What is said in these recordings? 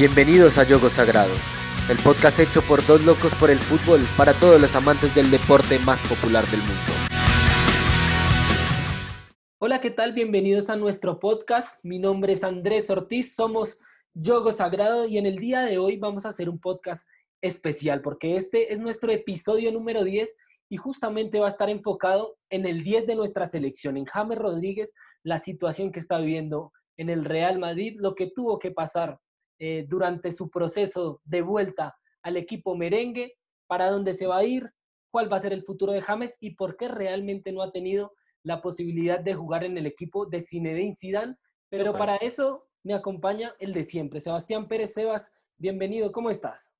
Bienvenidos a Yogo Sagrado, el podcast hecho por dos locos por el fútbol para todos los amantes del deporte más popular del mundo. Hola, ¿qué tal? Bienvenidos a nuestro podcast. Mi nombre es Andrés Ortiz, somos Yogo Sagrado y en el día de hoy vamos a hacer un podcast especial porque este es nuestro episodio número 10 y justamente va a estar enfocado en el 10 de nuestra selección, en James Rodríguez, la situación que está viviendo en el Real Madrid, lo que tuvo que pasar eh, durante su proceso de vuelta al equipo merengue, para dónde se va a ir, cuál va a ser el futuro de James y por qué realmente no ha tenido la posibilidad de jugar en el equipo de Zinedine Zidane. Pero para eso me acompaña el de siempre, Sebastián Pérez Sebas. Bienvenido, ¿cómo estás?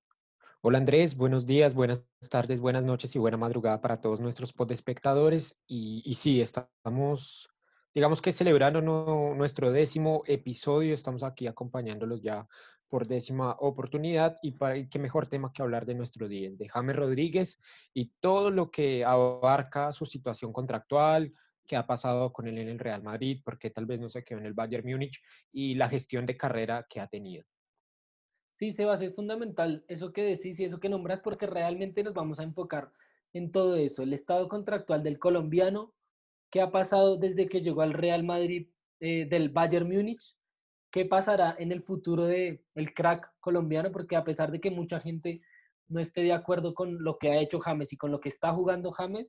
Hola Andrés, buenos días, buenas tardes, buenas noches y buena madrugada para todos nuestros espectadores. Y, y sí, estamos digamos que celebrando nuestro décimo episodio, estamos aquí acompañándolos ya por décima oportunidad y para qué mejor tema que hablar de nuestro día, de James Rodríguez y todo lo que abarca su situación contractual, qué ha pasado con él en el Real Madrid, porque tal vez no se quedó en el Bayern Múnich y la gestión de carrera que ha tenido. Sí, Sebas, es fundamental eso que decís y eso que nombras porque realmente nos vamos a enfocar en todo eso, el estado contractual del colombiano, qué ha pasado desde que llegó al Real Madrid eh, del Bayern Múnich, qué pasará en el futuro del el crack colombiano, porque a pesar de que mucha gente no esté de acuerdo con lo que ha hecho James y con lo que está jugando James,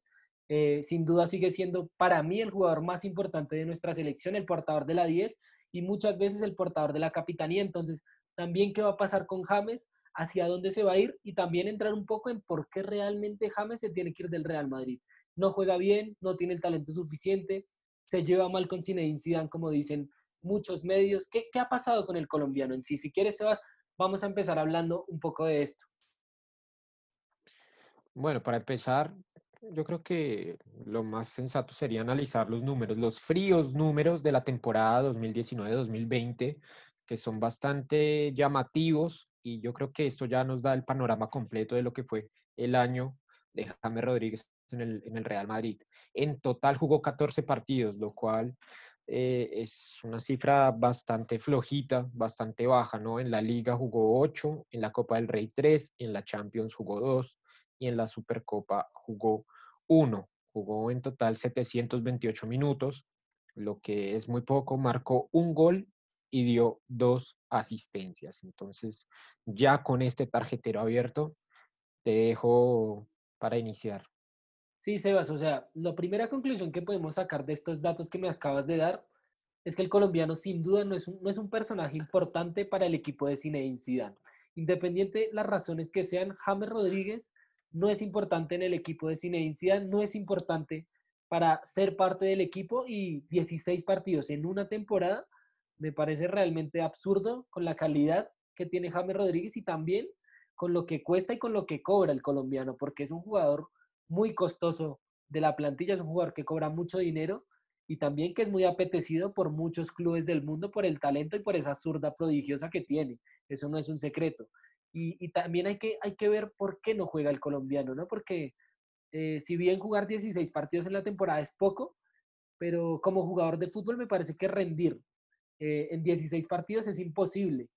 eh, sin duda sigue siendo para mí el jugador más importante de nuestra selección, el portador de la 10 y muchas veces el portador de la capitanía. Entonces, también qué va a pasar con James, hacia dónde se va a ir y también entrar un poco en por qué realmente James se tiene que ir del Real Madrid no juega bien, no tiene el talento suficiente, se lleva mal con Zinedine Zidane, como dicen muchos medios. ¿Qué, ha pasado con el colombiano en sí? Si quieres, Sebas, vamos a empezar hablando un poco de esto. Bueno, para empezar, yo creo que lo más sensato sería analizar los números, los fríos números de la temporada 2019-2020, que son bastante llamativos y yo creo que esto ya nos da el panorama completo de lo que fue el año de James Rodríguez en el, Real Madrid. En total jugó 14 partidos, lo cual eh, es una cifra bastante flojita, bastante baja, ¿no? En la liga jugó 8, en la Copa del Rey 3, en la Champions jugó 2 y en la Supercopa jugó 1. Jugó en total 728 minutos, lo que es muy poco, marcó un gol y dio dos asistencias. Entonces, ya con este tarjetero abierto, te dejo para iniciar. Sí, Sebas, o sea, la primera conclusión que podemos sacar de estos datos que me acabas de dar es que el colombiano sin duda no es un, no es un personaje importante para el equipo de Zinedine Zidane. Independiente las razones que sean, James Rodríguez no es importante en el equipo de Zinedine Zidane, no es importante para ser parte del equipo y 16 partidos en una temporada me parece realmente absurdo con la calidad que tiene James Rodríguez y también con lo que cuesta y con lo que cobra el colombiano, porque es un jugador muy costoso de la plantilla, es un jugador que cobra mucho dinero y también que es muy apetecido por muchos clubes del mundo por el talento y por esa zurda prodigiosa que tiene. Eso no es un secreto. Y, también hay que, hay que ver por qué no juega el colombiano, ¿no? Porque eh, si bien jugar 16 partidos en la temporada es poco, pero como jugador de fútbol me parece que rendir eh, en 16 partidos es imposible.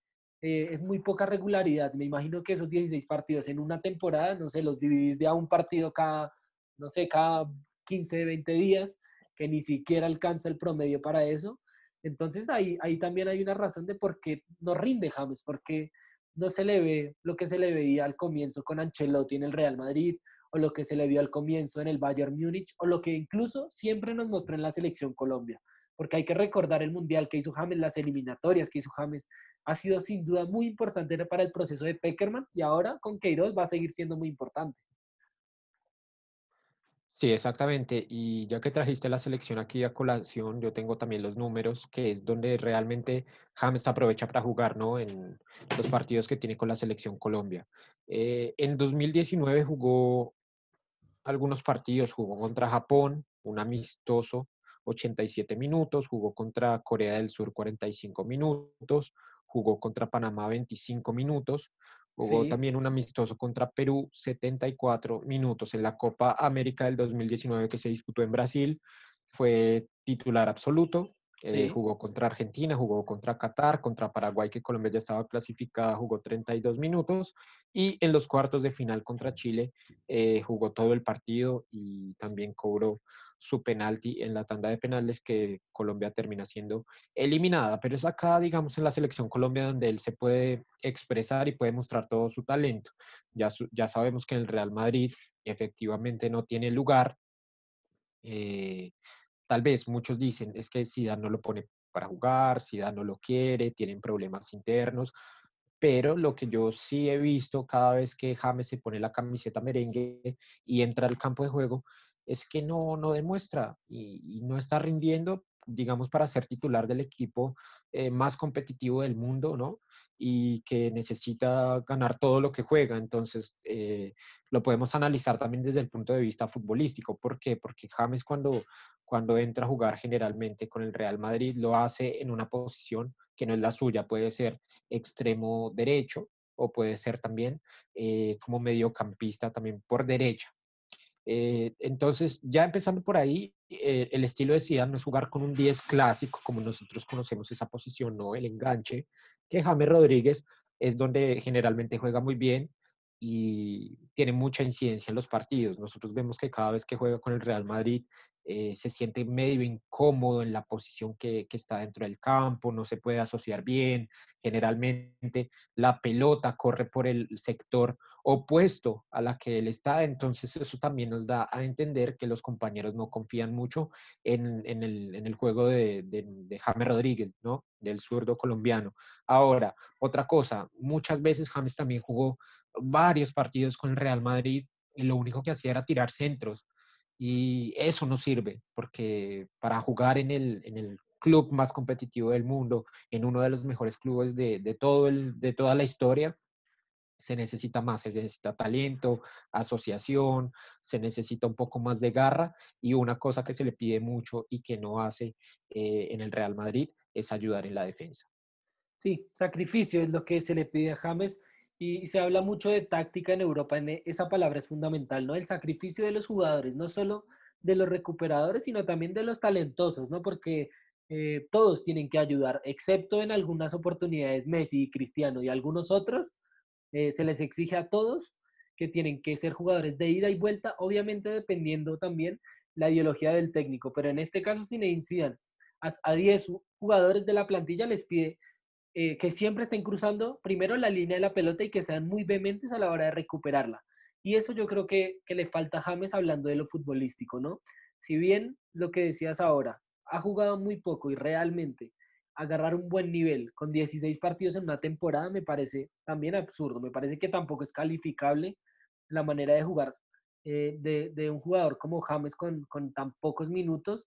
Eh, es muy poca regularidad. Me imagino que esos 16 partidos en una temporada, no sé, los dividís de a un partido cada, no sé, cada 15, 20 días, que ni siquiera alcanza el promedio para eso. Entonces ahí, ahí también hay una razón de por qué no rinde James, porque no se le ve lo que se le veía al comienzo con Ancelotti en el Real Madrid, o lo que se le vio al comienzo en el Bayern Múnich, o lo que incluso siempre nos mostró en la selección Colombia porque hay que recordar el mundial que hizo James, las eliminatorias que hizo James, ha sido sin duda muy importante para el proceso de Peckerman y ahora con Queiroz va a seguir siendo muy importante. Sí, exactamente. Y ya que trajiste la selección aquí a colación, yo tengo también los números, que es donde realmente James aprovecha para jugar, ¿no? En los partidos que tiene con la selección Colombia. Eh, en 2019 jugó algunos partidos, jugó contra Japón, un amistoso, 87 minutos, jugó contra Corea del Sur 45 minutos, jugó contra Panamá 25 minutos, jugó también un amistoso contra Perú 74 minutos en la Copa América del 2019 que se disputó en Brasil, fue titular absoluto Eh, jugó contra Argentina, jugó contra Qatar, contra Paraguay, que Colombia ya estaba clasificada, jugó 32 minutos. Y en los cuartos de final contra Chile eh, jugó todo el partido y también cobró su penalti en la tanda de penales que Colombia termina siendo eliminada. Pero es acá, digamos, en la selección Colombia donde él se puede expresar y puede mostrar todo su talento. Ya, ya sabemos que en el Real Madrid efectivamente no tiene lugar. Eh, tal vez muchos dicen es que Zidane no lo pone para jugar, Zidane no lo quiere, tienen problemas internos, pero lo que yo sí he visto cada vez que James se pone la camiseta merengue y entra al campo de juego es que no, no demuestra y, no está rindiendo, digamos, para ser titular del equipo eh, más competitivo del mundo, ¿no? Y que necesita ganar todo lo que juega. Entonces, eh, lo podemos analizar también desde el punto de vista futbolístico. ¿Por qué? Porque James cuando, cuando entra a jugar generalmente con el Real Madrid lo hace en una posición que no es la suya. Puede ser extremo derecho o puede ser también eh, como mediocampista también por derecha. Eh, entonces, ya empezando por ahí, eh, el estilo de Zidane no es jugar con un 10 clásico, como nosotros conocemos esa posición, no el enganche, que James Rodríguez es donde generalmente juega muy bien y tiene mucha incidencia en los partidos. Nosotros vemos que cada vez que juega con el Real Madrid eh, se siente medio incómodo en la posición que, que, está dentro del campo, no se puede asociar bien. Generalmente la pelota corre por el sector opuesto a la que él está, entonces eso también nos da a entender que los compañeros no confían mucho en, en, el, en el, juego de, de, James Rodríguez, ¿no? Del zurdo colombiano. Ahora, otra cosa, muchas veces James también jugó varios partidos con el Real Madrid y lo único que hacía era tirar centros y eso no sirve, porque para jugar en el, en el club más competitivo del mundo, en uno de los mejores clubes de, de, todo el, de toda la historia, se necesita más, se necesita talento, asociación, se necesita un poco más de garra y una cosa que se le pide mucho y que no hace eh, en el Real Madrid es ayudar en la defensa. Sí, sacrificio es lo que se le pide a James y se habla mucho de táctica en Europa, esa palabra es fundamental, ¿no? El sacrificio de los jugadores, no solo de los recuperadores, sino también de los talentosos, ¿no? Porque eh, todos tienen que ayudar, excepto en algunas oportunidades Messi Cristiano y algunos otros, eh, se les exige a todos que tienen que ser jugadores de ida y vuelta, obviamente dependiendo también la ideología del técnico, pero en este caso sin incidan a 10 jugadores de la plantilla les pide eh, que siempre estén cruzando primero la línea de la pelota y que sean muy vehementes a la hora de recuperarla. Y eso yo creo que, que le falta a James hablando de lo futbolístico, ¿no? Si bien lo que decías ahora, ha jugado muy poco y realmente agarrar un buen nivel con 16 partidos en una temporada me parece también absurdo. Me parece que tampoco es calificable la manera de jugar eh, de, de, un jugador como James con, con tan pocos minutos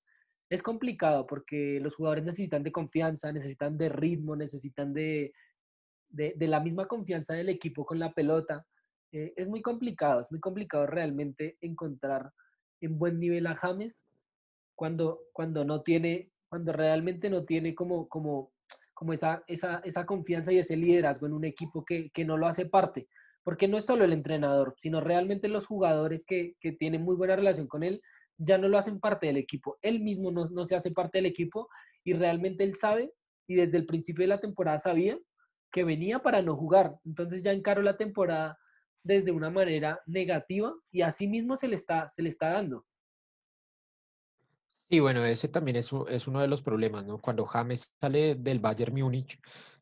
es complicado porque los jugadores necesitan de confianza, necesitan de ritmo, necesitan de, de, la misma confianza del equipo con la pelota. Eh, es muy complicado, es muy complicado realmente encontrar en buen nivel a James cuando, cuando no tiene, cuando realmente no tiene como, como, como esa, esa, esa confianza y ese liderazgo en un equipo que, que, no lo hace parte. Porque no es solo el entrenador, sino realmente los jugadores que, que tienen muy buena relación con él ya no lo hacen parte del equipo. Él mismo no, se hace parte del equipo y realmente él sabe y desde el principio de la temporada sabía que venía para no jugar. Entonces ya encaró la temporada desde una manera negativa y así mismo se le está, se le está dando. Sí, bueno, ese también es, uno de los problemas, ¿no? Cuando James sale del Bayern Múnich,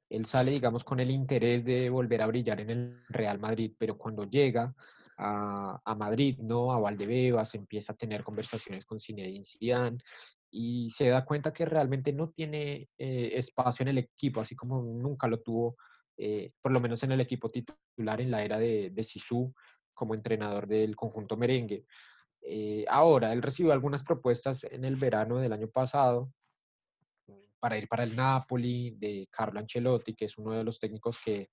él sale, digamos, con el interés de volver a brillar en el Real Madrid, pero cuando llega a, Madrid, ¿no? A Valdebebas, empieza a tener conversaciones con Zinedine Zidane y se da cuenta que realmente no tiene eh, espacio en el equipo, así como nunca lo tuvo, eh, por lo menos en el equipo titular en la era de, de como entrenador del conjunto merengue. Eh, ahora, él recibió algunas propuestas en el verano del año pasado para ir para el Napoli de Carlo Ancelotti, que es uno de los técnicos que,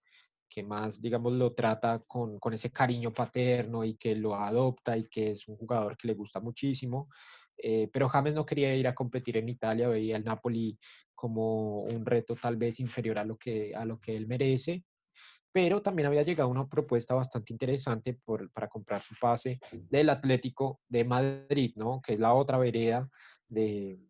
que más, digamos, lo trata con, con, ese cariño paterno y que lo adopta y que es un jugador que le gusta muchísimo. Eh, pero James no quería ir a competir en Italia, veía al Napoli como un reto tal vez inferior a lo que, a lo que él merece. Pero también había llegado una propuesta bastante interesante por, para comprar su pase del Atlético de Madrid, ¿no? que es la otra vereda de,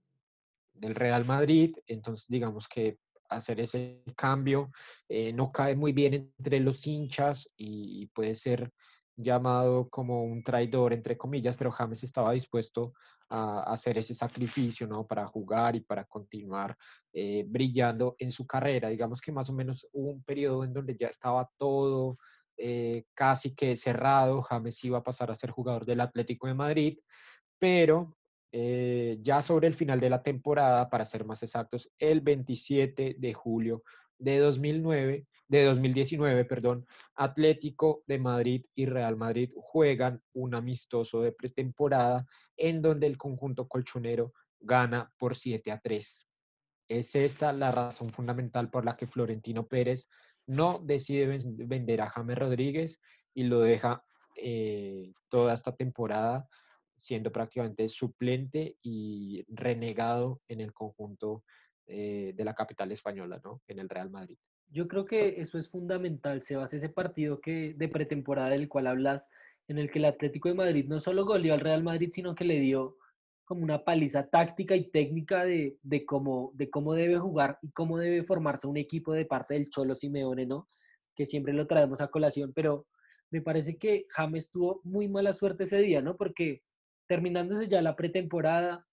del Real Madrid, entonces digamos que hacer ese cambio eh, no cae muy bien entre los hinchas y, puede ser llamado como un traidor, entre comillas, pero James estaba dispuesto a, hacer ese sacrificio, ¿no? Para jugar y para continuar eh, brillando en su carrera. Digamos que más o menos hubo un periodo en donde ya estaba todo eh, casi que cerrado, James iba a pasar a ser jugador del Atlético de Madrid, pero eh, ya sobre el final de la temporada, para ser más exactos, el 27 de julio de 2009, de 2019, perdón, Atlético de Madrid y Real Madrid juegan un amistoso de pretemporada en donde el conjunto colchonero gana por 7 a 3. Es esta la razón fundamental por la que Florentino Pérez no decide vender a James Rodríguez y lo deja eh, toda esta temporada siendo prácticamente suplente y renegado en el conjunto eh, de la capital española, ¿no? En el Real Madrid. Yo creo que eso es fundamental, Sebas, ese partido que, de pretemporada del cual hablas, en el que el Atlético de Madrid no solo goleó al Real Madrid, sino que le dio como una paliza táctica y técnica de, de, cómo, de cómo debe jugar y cómo debe formarse un equipo de parte del Cholo Simeone, ¿no? Que siempre lo traemos a colación, pero me parece que James tuvo muy mala suerte ese día, ¿no? Porque terminándose ya la pretemporada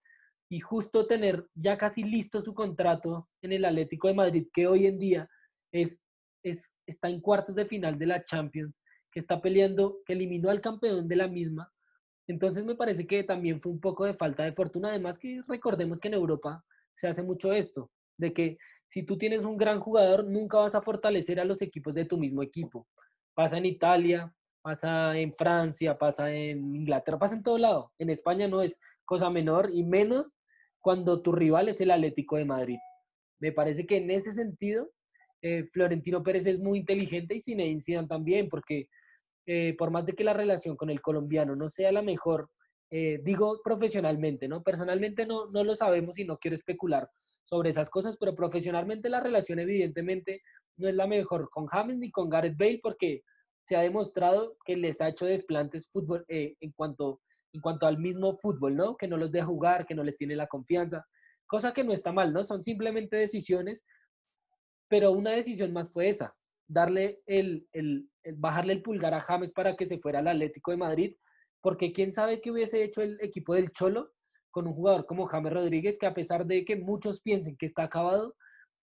y justo tener ya casi listo su contrato en el Atlético de Madrid, que hoy en día es, es, está en cuartos de final de la Champions, que está peleando, que eliminó al campeón de la misma. Entonces me parece que también fue un poco de falta de fortuna, además que recordemos que en Europa se hace mucho esto, de que si tú tienes un gran jugador, nunca vas a fortalecer a los equipos de tu mismo equipo. Pasa en Italia, pasa en Francia, pasa en Inglaterra, pasa en todo lado. En España no es cosa menor y menos cuando tu rival es el Atlético de Madrid. Me parece que en ese sentido eh, Florentino Pérez es muy inteligente y sin Zidane también, porque eh, por más de que la relación con el colombiano no sea la mejor, eh, digo profesionalmente, ¿no? Personalmente no, no lo sabemos y no quiero especular sobre esas cosas, pero profesionalmente la relación evidentemente no es la mejor con James ni con Gareth Bale porque se ha demostrado que les ha hecho desplantes fútbol, en, cuanto, en cuanto al mismo fútbol, ¿no? Que no los deja jugar, que no les tiene la confianza, cosa que no está mal, ¿no? Son simplemente decisiones, pero una decisión más fue esa, darle el, el, bajarle el pulgar a James para que se fuera al Atlético de Madrid, porque quién sabe qué hubiese hecho el equipo del Cholo con un jugador como James Rodríguez, que a pesar de que muchos piensen que está acabado,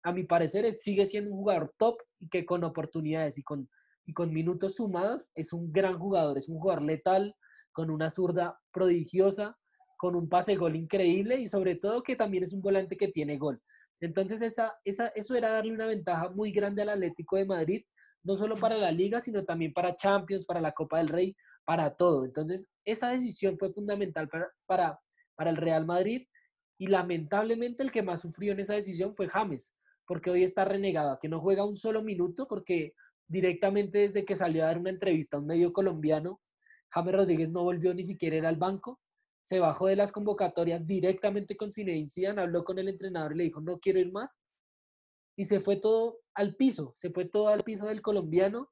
a mi parecer sigue siendo un jugador top y que con oportunidades y con y con minutos sumados es un gran jugador, es un jugador letal, con una zurda prodigiosa, con un pase gol increíble y sobre todo que también es un volante que tiene gol. Entonces esa, esa, eso era darle una ventaja muy grande al Atlético de Madrid, no solo para la liga, sino también para Champions, para la Copa del Rey, para todo. Entonces esa decisión fue fundamental para, para, para el Real Madrid y lamentablemente el que más sufrió en esa decisión fue James, porque hoy está renegado, que no juega un solo minuto porque directamente desde que salió a dar una entrevista a un medio colombiano, James Rodríguez no volvió ni siquiera al banco, se bajó de las convocatorias directamente con Zinedine Zidane, habló con el entrenador y le dijo, no quiero ir más, y se fue todo al piso, se fue todo al piso del colombiano,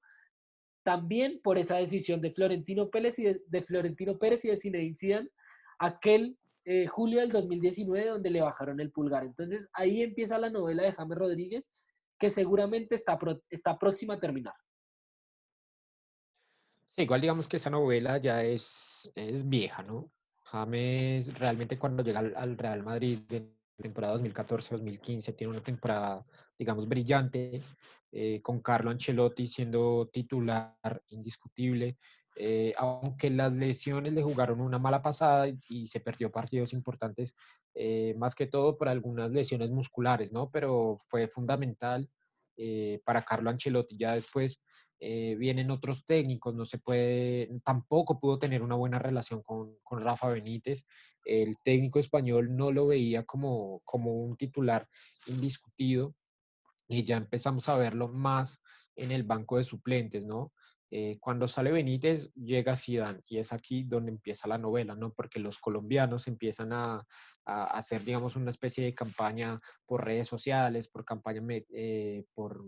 también por esa decisión de Florentino Pérez y de, Florentino Pérez y de Zinedine Zidane, aquel eh, julio del 2019 donde le bajaron el pulgar. Entonces ahí empieza la novela de James Rodríguez que seguramente está, está próxima a terminar. Sí, igual digamos que esa novela ya es, es vieja, ¿no? James realmente cuando llega al, Real Madrid en temporada 2014-2015 tiene una temporada, digamos, brillante, eh, con Carlo Ancelotti siendo titular indiscutible, eh, aunque las lesiones le jugaron una mala pasada y, se perdió partidos importantes, eh, más que todo por algunas lesiones musculares, ¿no? Pero fue fundamental eh, para Carlo Ancelotti. Ya después vienen otros técnicos, no se puede, tampoco pudo tener una buena relación con, con, Rafa Benítez. El técnico español no lo veía como, como un titular indiscutido y ya empezamos a verlo más en el banco de suplentes, ¿no? Eh, cuando sale Benítez, llega Zidane y es aquí donde empieza la novela, ¿no? Porque los colombianos empiezan a, hacer, digamos, una especie de campaña por redes sociales, por campaña, eh, por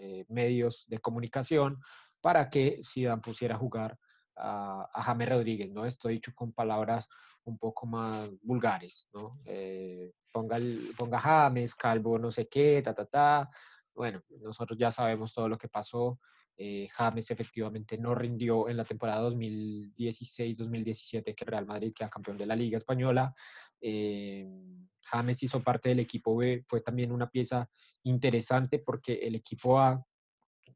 eh, medios de comunicación, para que Zidane pusiera a jugar a, a James Rodríguez, ¿no? Esto dicho con palabras un poco más vulgares, ¿no? Eh, ponga, ponga James, Calvo, no sé qué, ta, ta, ta. Bueno, nosotros ya sabemos todo lo que pasó. Eh, James efectivamente no rindió en la temporada 2016-2017 que Real Madrid queda campeón de la Liga Española. Eh, James hizo parte del equipo B, fue también una pieza interesante porque el equipo A,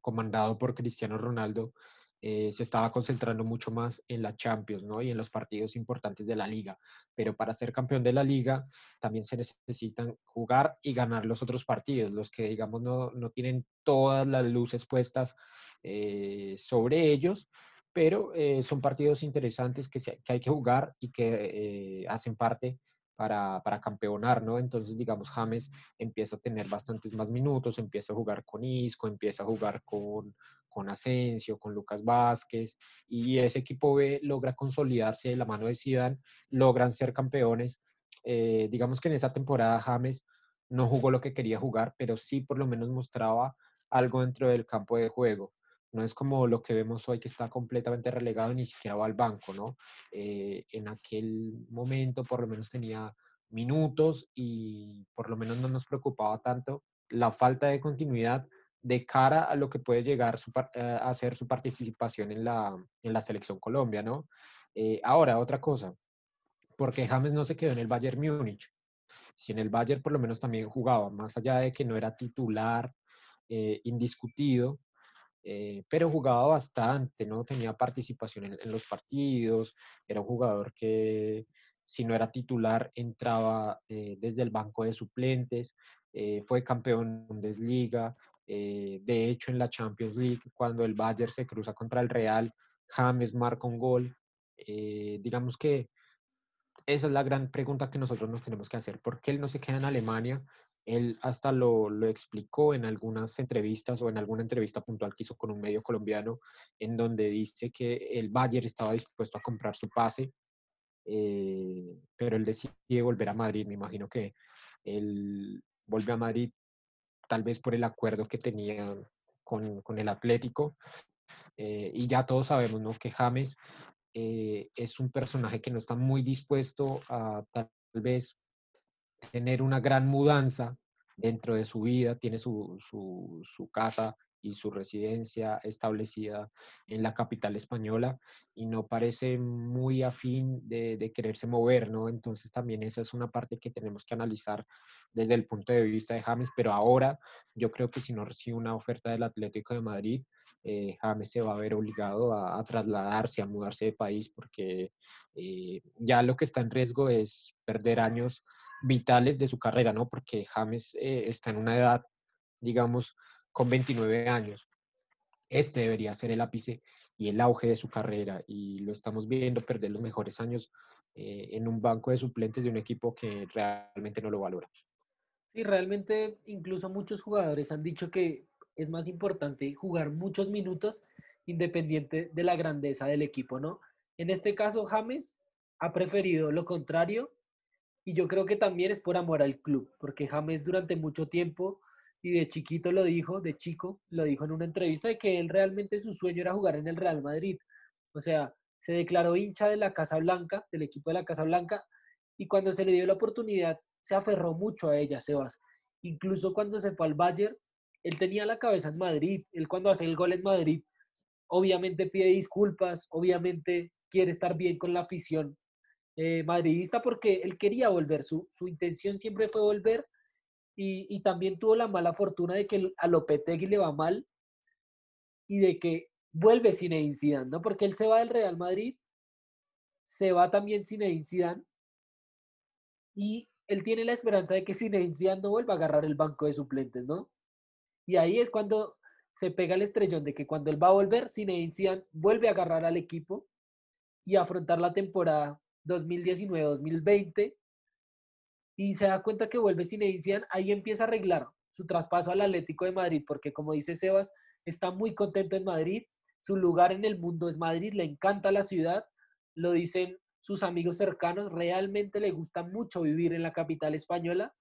comandado por Cristiano Ronaldo, eh, se estaba concentrando mucho más en la Champions ¿no? y en los partidos importantes de la liga. Pero para ser campeón de la liga también se necesitan jugar y ganar los otros partidos, los que digamos no, no tienen todas las luces puestas eh, sobre ellos, pero son partidos interesantes que, que, hay que jugar y que hacen parte para, para, campeonar, ¿no? Entonces, digamos, James empieza a tener bastantes más minutos, empieza a jugar con Isco, empieza a jugar con, con Asensio, con Lucas Vázquez, y ese equipo B logra consolidarse de la mano de Zidane, logran ser campeones. Eh, digamos que en esa temporada James no jugó lo que quería jugar, pero sí por lo menos mostraba algo dentro del campo de juego. No es como lo que vemos hoy que está completamente relegado y ni siquiera va al banco, ¿no? Eh, en aquel momento por lo menos tenía minutos y por lo menos no nos preocupaba tanto la falta de continuidad de cara a lo que puede llegar eh, a ser su participación en la, en la selección Colombia, ¿no? Eh, ahora, otra cosa, porque James no se quedó en el Bayern Múnich. Si en el Bayern por lo menos también jugaba, más allá de que no era titular indiscutido, eh, pero jugaba bastante, ¿no? Tenía participación en, los partidos, era un jugador que si no era titular entraba eh, desde el banco de suplentes, eh, fue campeón de Bundesliga, de hecho en la Champions League cuando el Bayern se cruza contra el Real, James marca un gol, digamos que esa es la gran pregunta que nosotros nos tenemos que hacer, ¿por qué él no se queda en Alemania él hasta lo, lo, explicó en algunas entrevistas o en alguna entrevista puntual que hizo con un medio colombiano, en donde dice que el Bayern estaba dispuesto a comprar su pase, eh, pero él decide volver a Madrid. Me imagino que él vuelve a Madrid tal vez por el acuerdo que tenía con, el Atlético. Eh, y ya todos sabemos que James eh, es un personaje que no está muy dispuesto a tal vez tener una gran mudanza dentro de su vida, tiene su, su, casa y su residencia establecida en la capital española y no parece muy afín de, de, quererse mover, ¿no? Entonces también esa es una parte que tenemos que analizar desde el punto de vista de James, pero ahora yo creo que si no recibe una oferta del Atlético de Madrid, eh, James se va a ver obligado a, a, trasladarse, a mudarse de país, porque eh, ya lo que está en riesgo es perder años vitales de su carrera, ¿no? Porque James eh, está en una edad, digamos, con 29 años. Este debería ser el ápice y el auge de su carrera y lo estamos viendo perder los mejores años eh, en un banco de suplentes de un equipo que realmente no lo valora. Sí, realmente incluso muchos jugadores han dicho que es más importante jugar muchos minutos independiente de la grandeza del equipo, ¿no? En este caso, James ha preferido lo contrario y yo creo que también es por amor al club, porque James durante mucho tiempo, y de chiquito lo dijo, de chico, lo dijo en una entrevista, de que él realmente su sueño era jugar en el Real Madrid. O sea, se declaró hincha de la Casa Blanca, del equipo de la Casa Blanca, y cuando se le dio la oportunidad, se aferró mucho a ella, Sebas. Incluso cuando se fue al Bayern, él tenía la cabeza en Madrid. Él cuando hace el gol en Madrid, obviamente pide disculpas, obviamente quiere estar bien con la afición, eh, madridista porque él quería volver, su, su intención siempre fue volver y, también tuvo la mala fortuna de que a Lopetegui le va mal y de que vuelve Zinedine Zidane, ¿no? Porque él se va del Real Madrid, se va también Zinedine Zidane y él tiene la esperanza de que Zinedine Zidane no vuelva a agarrar el banco de suplentes, ¿no? Y ahí es cuando se pega el estrellón de que cuando él va a volver, Zinedine Zidane vuelve a agarrar al equipo y afrontar la temporada 2019-2020 y se da cuenta que vuelve sin edición, ahí empieza a arreglar su traspaso al Atlético de Madrid, porque como dice Sebas, está muy contento en Madrid, su lugar en el mundo es Madrid, le encanta la ciudad, lo dicen sus amigos cercanos, realmente le gusta mucho vivir en la capital española,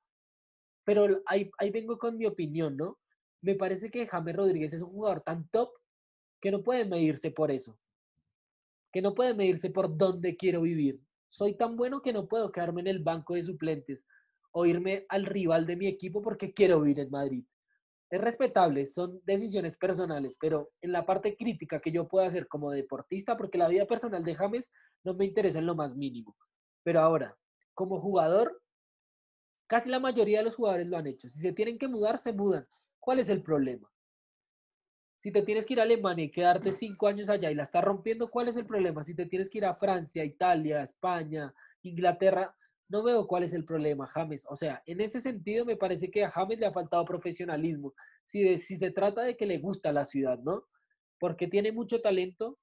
pero ahí, ahí vengo con mi opinión, ¿no? Me parece que James Rodríguez es un jugador tan top que no puede medirse por eso, que no puede medirse por dónde quiero vivir, soy tan bueno que no puedo quedarme en el banco de suplentes o irme al rival de mi equipo porque quiero vivir en Madrid. Es respetable, son decisiones personales, pero en la parte crítica que yo pueda hacer como deportista, porque la vida personal de James no me interesa en lo más mínimo. Pero ahora, como jugador, casi la mayoría de los jugadores lo han hecho. Si se tienen que mudar, se mudan. ¿Cuál es el problema? Si te tienes que ir a Alemania y quedarte cinco años allá y la estás rompiendo, ¿cuál es el problema? Si te tienes que ir a Francia, Italia, España, Inglaterra, no veo cuál es el problema, James. O sea, en ese sentido me parece que a James le ha faltado profesionalismo. Si, se trata de que le gusta la ciudad, ¿no? Porque tiene mucho talento,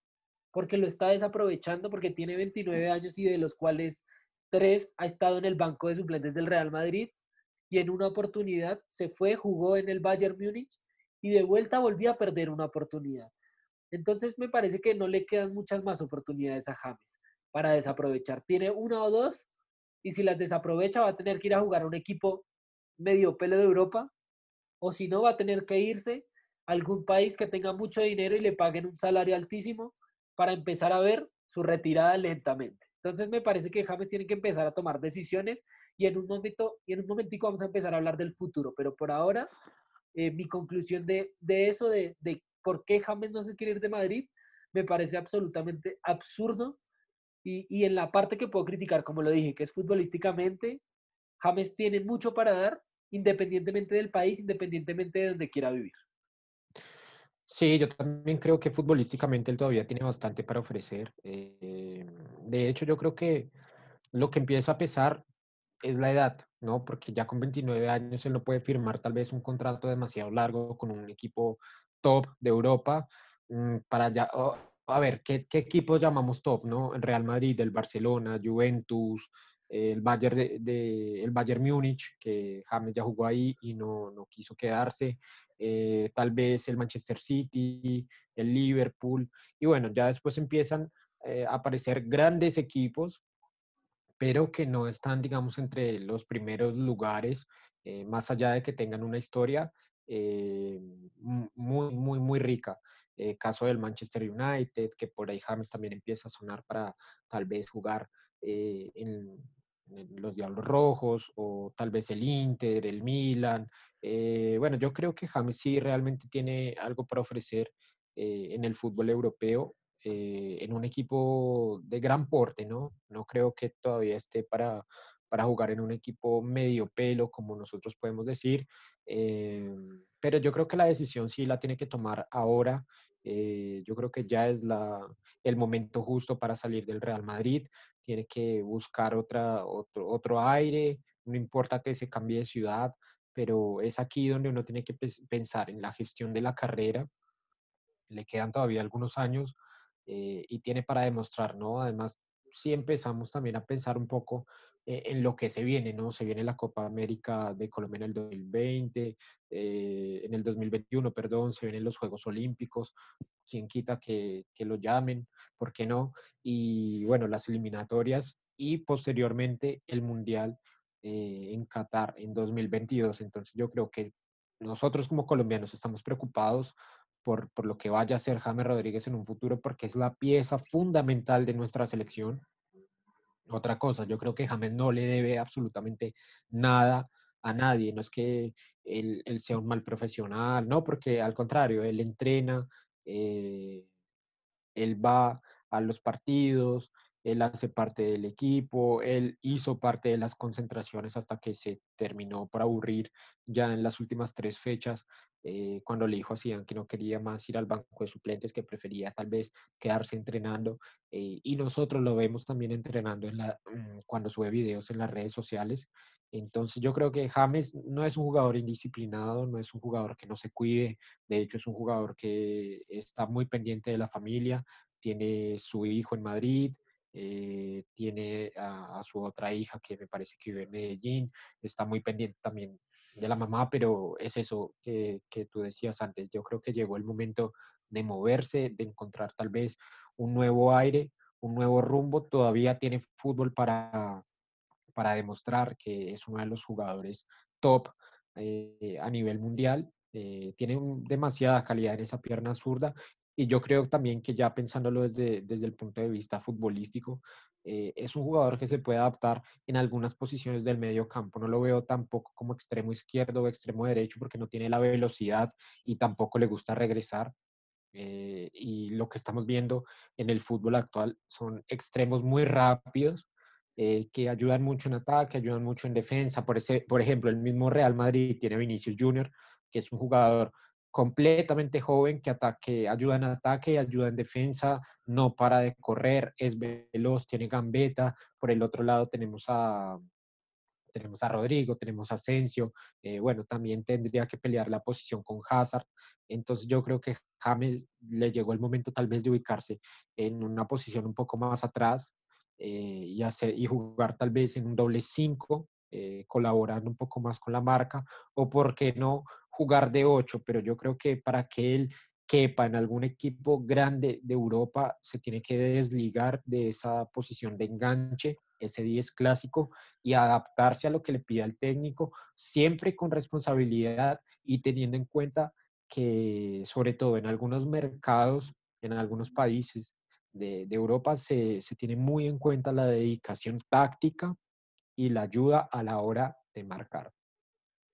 porque lo está desaprovechando, porque tiene 29 años y de los cuales tres ha estado en el banco de suplentes del Real Madrid y en una oportunidad se fue, jugó en el Bayern Múnich y de vuelta volvió a perder una oportunidad. Entonces me parece que no le quedan muchas más oportunidades a James para desaprovechar. Tiene una o dos y si las desaprovecha va a tener que ir a jugar a un equipo medio pelo de Europa o si no va a tener que irse a algún país que tenga mucho dinero y le paguen un salario altísimo para empezar a ver su retirada lentamente. Entonces me parece que James tiene que empezar a tomar decisiones y en un momento y en un momentico vamos a empezar a hablar del futuro, pero por ahora eh, mi conclusión de, eso, de, por qué James no se quiere ir de Madrid, me parece absolutamente absurdo. Y, en la parte que puedo criticar, como lo dije, que es futbolísticamente, James tiene mucho para dar, independientemente del país, independientemente de donde quiera vivir. Sí, yo también creo que futbolísticamente él todavía tiene bastante para ofrecer. Eh, de hecho, yo creo que lo que empieza a pesar es la edad, ¿no? Porque ya con 29 años él no puede firmar tal vez un contrato demasiado largo con un equipo top de Europa mm, para ya, a ver, ¿qué, equipos llamamos top, no? El Real Madrid, el Barcelona, Juventus, el Bayern, de, el Bayern Múnich, que James ya jugó ahí y no, no quiso quedarse, eh, tal vez el Manchester City, el Liverpool, y bueno, ya después empiezan eh, a aparecer grandes equipos pero que no están, digamos, entre los primeros lugares, eh, más allá de que tengan una historia eh, muy, muy, muy rica. Eh, caso del Manchester United, que por ahí James también empieza a sonar para tal vez jugar en, los Diablos Rojos, o tal vez el Inter, el Milan. bueno, yo creo que James sí realmente tiene algo para ofrecer en el fútbol europeo eh, en un equipo de gran porte, ¿no? No creo que todavía esté para, para jugar en un equipo medio pelo, como nosotros podemos decir. Eh, pero yo creo que la decisión sí la tiene que tomar ahora. Eh, yo creo que ya es la, el momento justo para salir del Real Madrid. Tiene que buscar otra, otro, otro aire. No importa que se cambie de ciudad, pero es aquí donde uno tiene que pensar en la gestión de la carrera. Le quedan todavía algunos años eh, y tiene para demostrar, ¿no? Además, si empezamos también a pensar un poco eh, en lo que se viene, ¿no? Se viene la Copa América de Colombia en el 2020, eh, en el 2021, perdón, se vienen los Juegos Olímpicos, quien quita que, que lo llamen, ¿por qué no? Y bueno, las eliminatorias y posteriormente el Mundial en Qatar en 2022. Entonces yo creo que nosotros como colombianos estamos preocupados por, por, lo que vaya a ser James Rodríguez en un futuro, porque es la pieza fundamental de nuestra selección. Otra cosa, yo creo que James no le debe absolutamente nada a nadie, no es que él, él sea un mal profesional, no, porque al contrario, él entrena, eh, él va a los partidos, él hace parte del equipo, él hizo parte de las concentraciones hasta que se terminó por aburrir ya en las últimas tres fechas, eh, cuando le dijo a Zidane que no quería más ir al banco de suplentes, que prefería tal vez quedarse entrenando. Eh, y nosotros lo vemos también entrenando en la, mm, cuando sube videos en las redes sociales. Entonces yo creo que James no es un jugador indisciplinado, no es un jugador que no se cuide, de hecho es un jugador que está muy pendiente de la familia, tiene su hijo en Madrid, eh, tiene a, su otra hija que me parece que vive en Medellín, está muy pendiente también de la mamá, pero es eso que, que tú decías antes, yo creo que llegó el momento de moverse, de encontrar tal vez un nuevo aire, un nuevo rumbo, todavía tiene fútbol para, para demostrar que es uno de los jugadores top eh, a nivel mundial. Eh, tiene demasiada calidad en esa pierna zurda Y yo creo también que ya pensándolo desde, desde el punto de vista futbolístico, eh, es un jugador que se puede adaptar en algunas posiciones del medio campo. No lo veo tampoco como extremo izquierdo o extremo derecho porque no tiene la velocidad y tampoco le gusta regresar. Eh, y lo que estamos viendo en el fútbol actual son extremos muy rápidos eh, que ayudan mucho en ataque, ayudan mucho en defensa. Por, ese, por ejemplo, el mismo Real Madrid tiene Vinicius Junior, que es un jugador completamente joven que, ataque, ayuda en ataque, ayuda en defensa, no para de correr, es veloz, tiene gambeta. Por el otro lado tenemos a, tenemos a Rodrigo, tenemos a Asensio, eh, bueno, también tendría que pelear la posición con Hazard. Entonces yo creo que James le llegó el momento tal vez de ubicarse en una posición un poco más atrás eh, y, hacer, y jugar tal vez en un doble 5, eh, colaborando un poco más con la marca, o por qué no jugar de 8, pero yo creo que para que él quepa en algún equipo grande de Europa, se tiene que desligar de esa posición de enganche, ese 10 clásico, y adaptarse a lo que le pida el técnico, siempre con responsabilidad y teniendo en cuenta que, sobre todo en algunos mercados, en algunos países de, de Europa, se, se tiene muy en cuenta la dedicación táctica y la ayuda a la hora de marcar.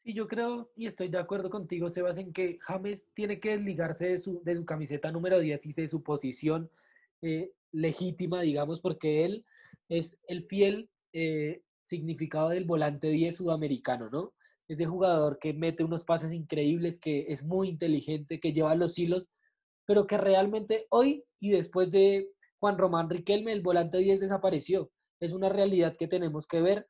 Y yo creo, y estoy de acuerdo contigo, Sebas, en que James tiene que desligarse de su, de su camiseta número 10 y de su posición eh, legítima, digamos, porque él es el fiel eh, significado del volante 10 sudamericano, ¿no? Ese jugador que mete unos pases increíbles, que es muy inteligente, que lleva los hilos, pero que realmente hoy y después de Juan Román Riquelme, el volante 10 desapareció. Es una realidad que tenemos que ver.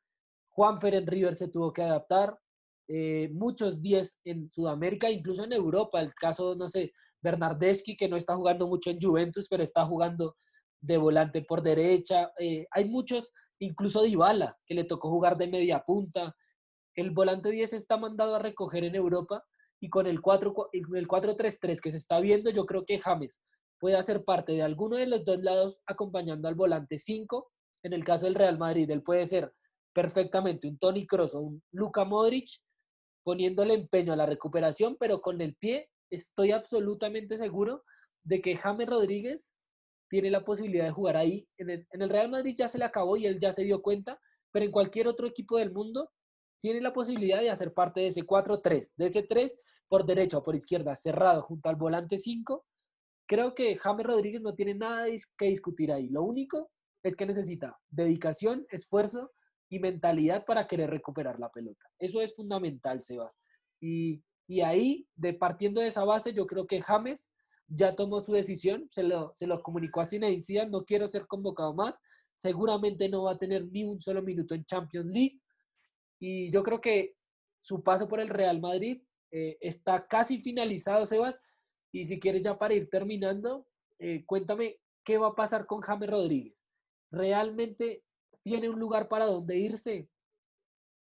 Juan Feren River se tuvo que adaptar, eh, muchos 10 en Sudamérica, incluso en Europa. El caso, no sé, Bernardeschi, que no está jugando mucho en Juventus, pero está jugando de volante por derecha. Eh, hay muchos, incluso Dybala, que le tocó jugar de media punta. El volante 10 está mandado a recoger en Europa y con el 4-3-3 que se está viendo, yo creo que James puede hacer parte de alguno de los dos lados acompañando al volante 5. En el caso del Real Madrid, él puede ser perfectamente un Tony Kroos o un Luka Modric poniéndole empeño a la recuperación, pero con el pie estoy absolutamente seguro de que James Rodríguez tiene la posibilidad de jugar ahí. En el, Real Madrid ya se le acabó y él ya se dio cuenta, pero en cualquier otro equipo del mundo tiene la posibilidad de hacer parte de ese 4-3, de ese 3 por derecha o por izquierda, cerrado junto al volante 5. Creo que James Rodríguez no tiene nada que discutir ahí. Lo único es que necesita dedicación, esfuerzo y mentalidad para querer recuperar la pelota. Eso es fundamental, Sebas. Y, y ahí, de partiendo de esa base, yo creo que James ya tomó su decisión, se lo, se lo comunicó a Zinedine no quiero ser convocado más, seguramente no va a tener ni un solo minuto en Champions League. Y yo creo que su paso por el Real Madrid eh, está casi finalizado, Sebas. Y si quieres ya para ir terminando, eh, cuéntame qué va a pasar con James Rodríguez. ¿Realmente tiene un lugar para donde irse.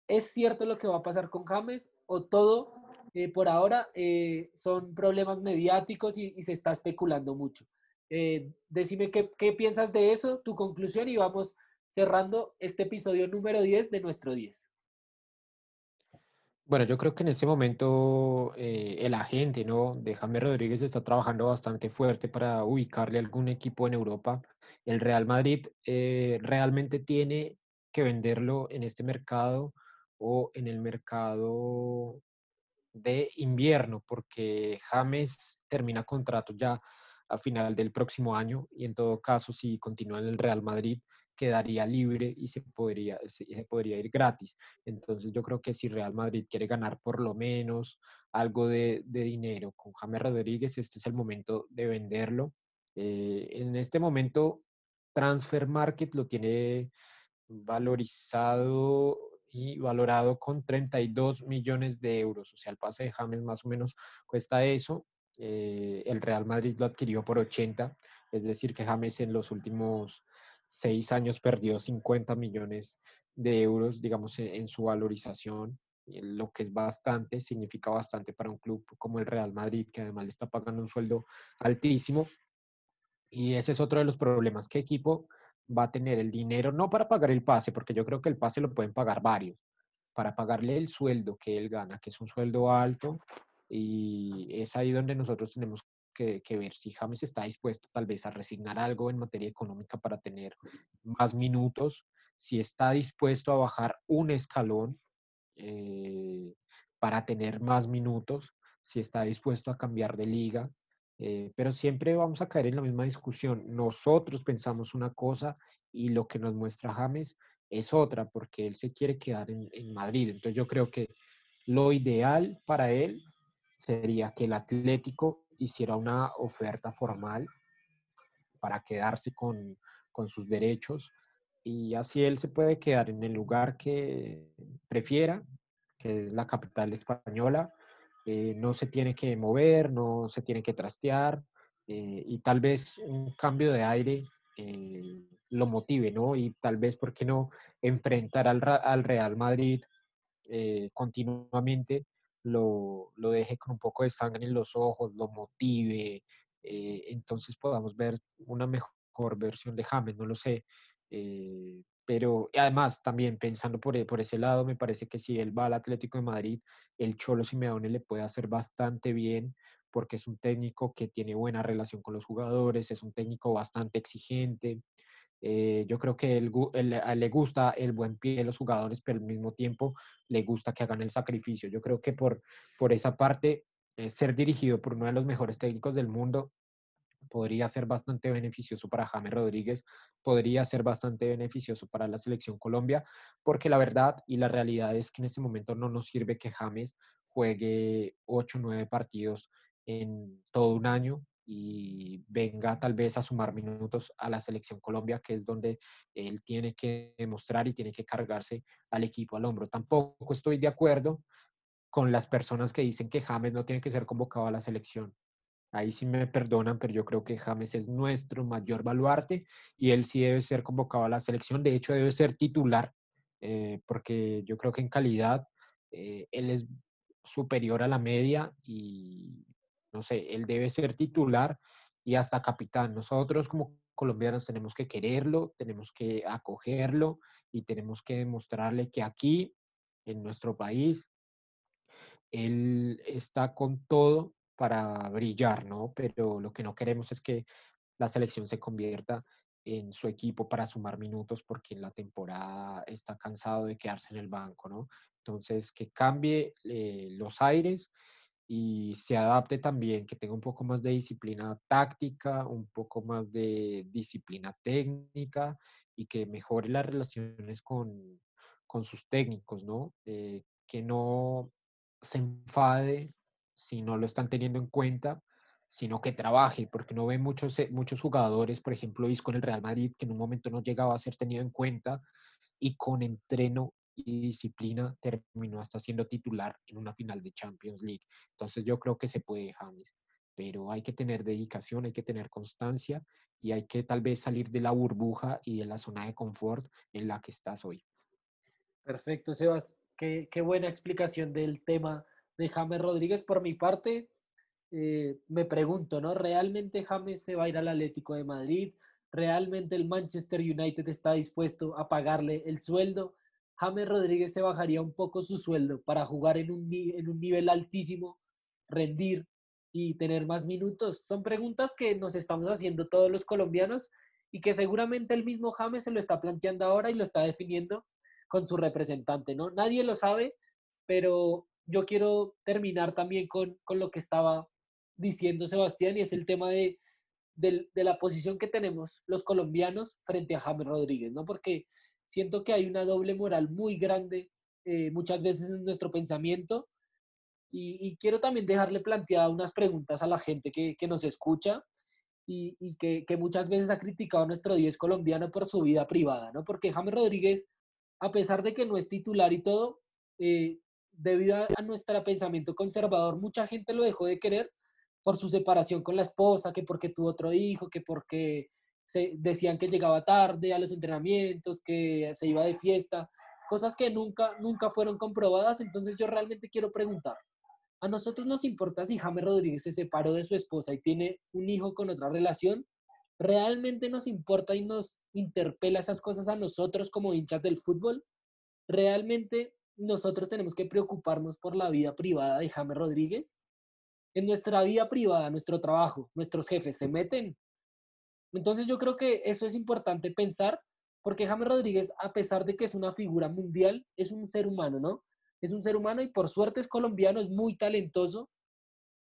¿Es cierto lo que va a pasar con James o todo eh, por ahora eh, son problemas mediáticos y, se está especulando mucho? Eh, decime qué, qué, piensas de eso, tu conclusión y vamos cerrando este episodio número 10 de nuestro 10. Bueno, yo creo que en este momento el agente ¿no? de James Rodríguez está trabajando bastante fuerte para ubicarle algún equipo en Europa el Real Madrid eh, realmente tiene que venderlo en este mercado o en el mercado de invierno, porque James termina contrato ya a final del próximo año y en todo caso, si continúa en el Real Madrid, quedaría libre y se podría, se podría ir gratis. Entonces yo creo que si Real Madrid quiere ganar por lo menos algo de, dinero con James Rodríguez, este es el momento de venderlo. Eh, en este momento Transfer Market lo tiene valorizado y valorado con 32 millones de euros. O sea, el pase de James más o menos cuesta eso. Eh, el Real Madrid lo adquirió por 80, es decir, que James en los últimos seis años perdió 50 millones de euros, digamos, en, en su valorización, lo que es bastante, significa bastante para un club como el Real Madrid, que además le está pagando un sueldo altísimo. Y ese es otro de los problemas. ¿Qué equipo va a tener el dinero? No para pagar el pase, porque yo creo que el pase lo pueden pagar varios, para pagarle el sueldo que él gana, que es un sueldo alto. Y es ahí donde nosotros tenemos que, ver si James está dispuesto tal vez a resignar algo en materia económica para tener más minutos, si está dispuesto a bajar un escalón eh, para tener más minutos, si está dispuesto a cambiar de liga, eh, pero siempre vamos a caer en la misma discusión. Nosotros pensamos una cosa y lo que nos muestra James es otra, porque él se quiere quedar en, en Madrid. Entonces yo creo que lo ideal para él sería que el Atlético hiciera una oferta formal para quedarse con, con sus derechos y así él se puede quedar en el lugar que prefiera, que es la capital española. Eh, no se tiene que mover, no se tiene que trastear eh, y tal vez un cambio de aire eh, lo motive, ¿no? Y tal vez, ¿por qué no enfrentar al, al Real Madrid continuamente? Lo, lo, deje con un poco de sangre en los ojos, lo motive, entonces podamos ver una mejor versión de James, no lo sé. Eh, pero además también pensando por, e, por, ese lado, me parece que si él va al Atlético de Madrid, el Cholo Simeone le puede hacer bastante bien porque es un técnico que tiene buena relación con los jugadores, es un técnico bastante exigente. Eh, yo creo que le gusta el buen pie de los jugadores, pero al mismo tiempo le gusta que hagan el sacrificio. Yo creo que por, por esa parte, eh, ser dirigido por uno de los mejores técnicos del mundo podría ser bastante beneficioso para James Rodríguez, podría ser bastante beneficioso para la selección Colombia, porque la verdad y la realidad es que en este momento no nos sirve que James juegue 8 o 9 partidos en todo un año y venga tal vez a sumar minutos a la selección Colombia, que es donde él tiene que demostrar y tiene que cargarse al equipo al hombro. Tampoco estoy de acuerdo con las personas que dicen que James no tiene que ser convocado a la selección. Ahí sí me perdonan, pero yo creo que James es nuestro mayor baluarte y él sí debe ser convocado a la selección. De hecho, debe ser titular, eh, porque yo creo que en calidad eh, él es superior a la media y, no sé, él debe ser titular y hasta capitán. Nosotros como colombianos tenemos que quererlo, tenemos que acogerlo y tenemos que demostrarle que aquí, en nuestro país, él está con todo para brillar, ¿no? Pero lo que no queremos es que la selección se convierta en su equipo para sumar minutos porque en la temporada está cansado de quedarse en el banco, ¿no? Entonces, que cambie eh, los aires y se adapte también, que tenga un poco más de disciplina táctica, un poco más de disciplina técnica y que mejore las relaciones con, con sus técnicos, ¿no? Eh, que no se enfade si no lo están teniendo en cuenta, sino que trabaje, porque no ve muchos, eh, muchos jugadores, por ejemplo, Isco en el Real Madrid, que en un momento no llegaba a ser tenido en cuenta y con entreno y disciplina terminó hasta siendo titular en una final de Champions League. Entonces yo creo que se puede, James, pero hay que tener dedicación, hay que tener constancia y hay que tal vez salir de la burbuja y de la zona de confort en la que estás hoy. Perfecto, Sebas. Qué, qué buena explicación del tema de James Rodríguez. Por mi parte, eh, me pregunto, ¿no? ¿Realmente James se va a ir al Atlético de Madrid? ¿Realmente el Manchester United está dispuesto a pagarle el sueldo? James Rodríguez se bajaría un poco su sueldo para jugar en un, nivel altísimo, rendir y tener más minutos. Son preguntas que nos estamos haciendo todos los colombianos y que seguramente el mismo James se lo está planteando ahora y lo está definiendo con su representante, ¿no? Nadie lo sabe, pero yo quiero terminar también con, lo que estaba diciendo Sebastián y es el tema de, la posición que tenemos los colombianos frente a James Rodríguez, ¿no? Porque siento que hay una doble moral muy grande eh, muchas veces en nuestro pensamiento y, quiero también dejarle planteadas unas preguntas a la gente que, nos escucha y, que, muchas veces ha criticado a nuestro 10 colombiano por su vida privada, ¿no? Porque James Rodríguez, a pesar de que no es titular y todo, eh, debido a, nuestro pensamiento conservador, mucha gente lo dejó de querer por su separación con la esposa, que porque tuvo otro hijo, que porque se, decían que llegaba tarde a los entrenamientos, que se iba de fiesta, cosas que nunca, nunca fueron comprobadas. Entonces yo realmente quiero preguntar, ¿a nosotros nos importa si James Rodríguez se separó de su esposa y tiene un hijo con otra relación? ¿Realmente nos importa y nos interpela esas cosas a nosotros como hinchas del fútbol? ¿Realmente nosotros tenemos que preocuparnos por la vida privada de James Rodríguez? en nuestra vida privada, nuestro trabajo, nuestros jefes se meten. Entonces yo creo que eso es importante pensar, porque James Rodríguez, a pesar de que es una figura mundial, es un ser humano, ¿no? Es un ser humano y por suerte es colombiano, es muy talentoso,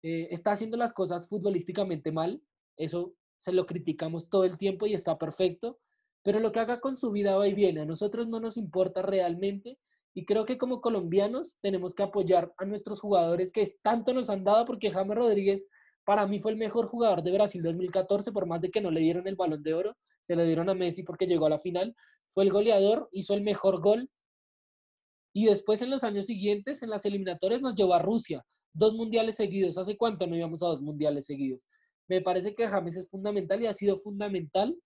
eh, está haciendo las cosas futbolísticamente mal, eso se lo criticamos todo el tiempo y está perfecto, pero lo que haga con su vida va y viene, a nosotros no nos importa realmente y creo que como colombianos tenemos que apoyar a nuestros jugadores que tanto nos han dado, porque James Rodríguez para mí fue el mejor jugador de Brasil 2014, por más de que no le dieron el balón de oro, se lo dieron a Messi porque llegó a la final, fue el goleador, hizo el mejor gol. Y después en los años siguientes, en las eliminatorias, nos llevó a Rusia, dos mundiales seguidos. ¿Hace cuánto no íbamos a dos mundiales seguidos? Me parece que James es fundamental y ha sido fundamental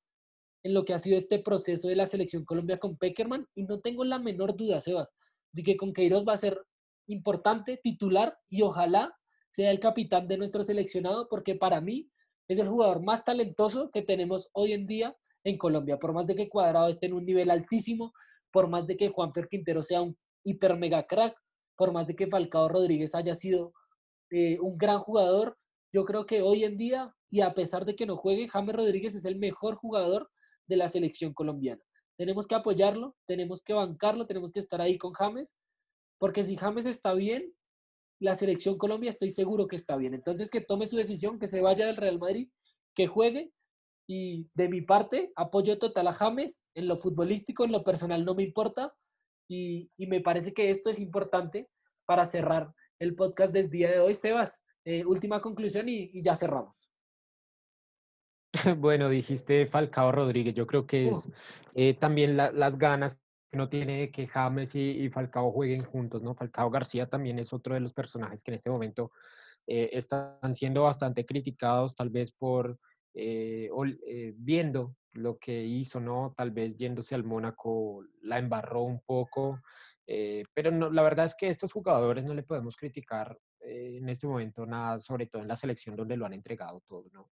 en lo que ha sido este proceso de la selección Colombia con Peckerman y no tengo la menor duda, Sebas, de que con Queiroz va a ser importante, titular y ojalá sea el capitán de nuestro seleccionado porque para mí es el jugador más talentoso que tenemos hoy en día en Colombia. Por más de que Cuadrado esté en un nivel altísimo, por más de que Juanfer Quintero sea un hiper mega crack, por más de que Falcao Rodríguez haya sido eh, un gran jugador, yo creo que hoy en día, y a pesar de que no juegue, James Rodríguez es el mejor jugador de la selección colombiana. Tenemos que apoyarlo, tenemos que bancarlo, tenemos que estar ahí con James, porque si James está bien, la selección Colombia estoy seguro que está bien. Entonces que tome su decisión, que se vaya del Real Madrid, que juegue y de mi parte apoyo total a James en lo futbolístico, en lo personal no me importa y, me parece que esto es importante para cerrar el podcast del día de hoy. Sebas, eh, última conclusión y ya cerramos. Bueno, dijiste Falcao Rodríguez, yo creo que es eh, también las ganas que no tiene que James y, Falcao jueguen juntos, ¿no? Falcao García también es otro de los personajes que en este momento eh, están siendo bastante criticados, tal vez por eh, viendo lo que hizo, ¿no? Tal vez yéndose al Mónaco la embarró un poco, pero no, la verdad es que estos jugadores no le podemos criticar en este momento nada, sobre todo en la selección donde lo han entregado todo, ¿no?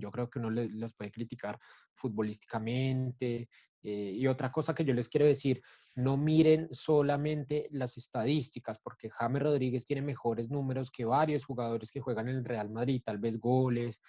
Yo creo que uno les puede criticar futbolísticamente. Eh, y otra cosa que yo les quiero decir, no miren solamente las estadísticas, porque James Rodríguez tiene mejores números que varios jugadores que juegan en el Real Madrid, tal vez goles,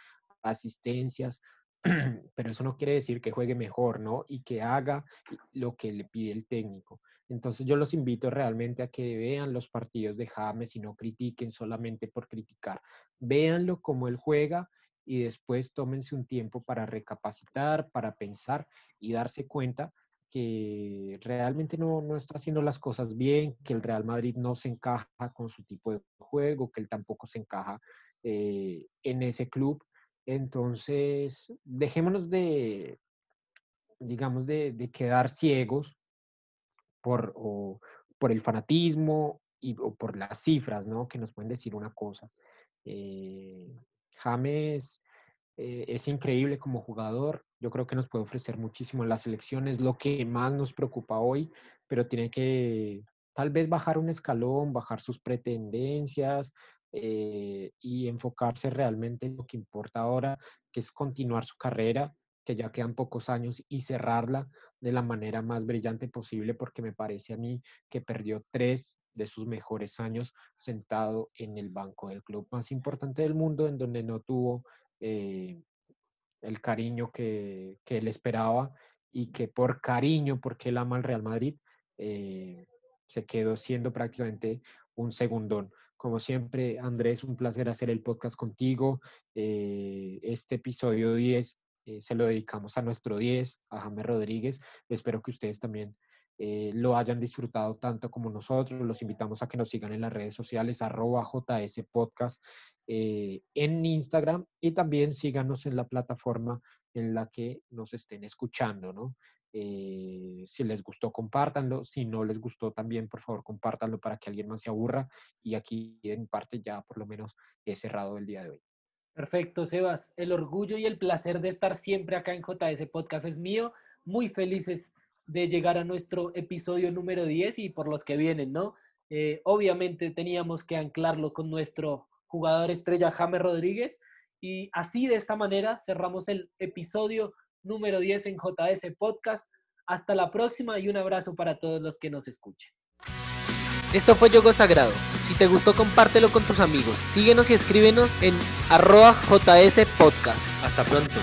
asistencias, pero eso no quiere decir que juegue mejor, ¿no? Y que haga lo que le pide el técnico. Entonces yo los invito realmente a que vean los partidos de James y no critiquen solamente por criticar. Véanlo como él juega y después tómense un tiempo para recapacitar, para pensar y darse cuenta que realmente no, no, está haciendo las cosas bien, que el Real Madrid no se encaja con su tipo de juego, que él tampoco se encaja eh, en ese club. Entonces, dejémonos de, digamos, de, quedar ciegos por, por el fanatismo y, o por las cifras, ¿no? Que nos pueden decir una cosa. Eh, James eh, es increíble como jugador. Yo creo que nos puede ofrecer muchísimo en la selección. Es lo que más nos preocupa hoy, pero tiene que tal vez bajar un escalón, bajar sus pretendencias eh, y enfocarse realmente en lo que importa ahora, que es continuar su carrera, que ya quedan pocos años y cerrarla de la manera más brillante posible, porque me parece a mí que perdió tres de sus mejores años sentado en el banco del club más importante del mundo, en donde no tuvo eh, el cariño que, él esperaba y que por cariño, porque él ama al Real Madrid, eh, se quedó siendo prácticamente un segundón. Como siempre, Andrés, un placer hacer el podcast contigo. Eh, este episodio 10 se lo dedicamos a nuestro 10, a James Rodríguez. Espero que ustedes también eh, lo hayan disfrutado tanto como nosotros. Los invitamos a que nos sigan en las redes sociales, arroba JS Podcast eh, en Instagram y también síganos en la plataforma en la que nos estén escuchando, ¿no? Eh, si les gustó, compártanlo. Si no les gustó, también, por favor, compártanlo para que alguien más se aburra. Y aquí, en parte, ya por lo menos he cerrado el día de hoy. Perfecto, Sebas. El orgullo y el placer de estar siempre acá en JS Podcast es mío. Muy felices de llegar a nuestro episodio número 10 y por los que vienen, ¿no? Eh, obviamente teníamos que anclarlo con nuestro jugador estrella James Rodríguez y así de esta manera cerramos el episodio número 10 en JS Podcast. Hasta la próxima y un abrazo para todos los que nos escuchen. Esto fue Yogo Sagrado. Si te gustó, compártelo con tus amigos. Síguenos y escríbenos en arroba JS Podcast. Hasta pronto.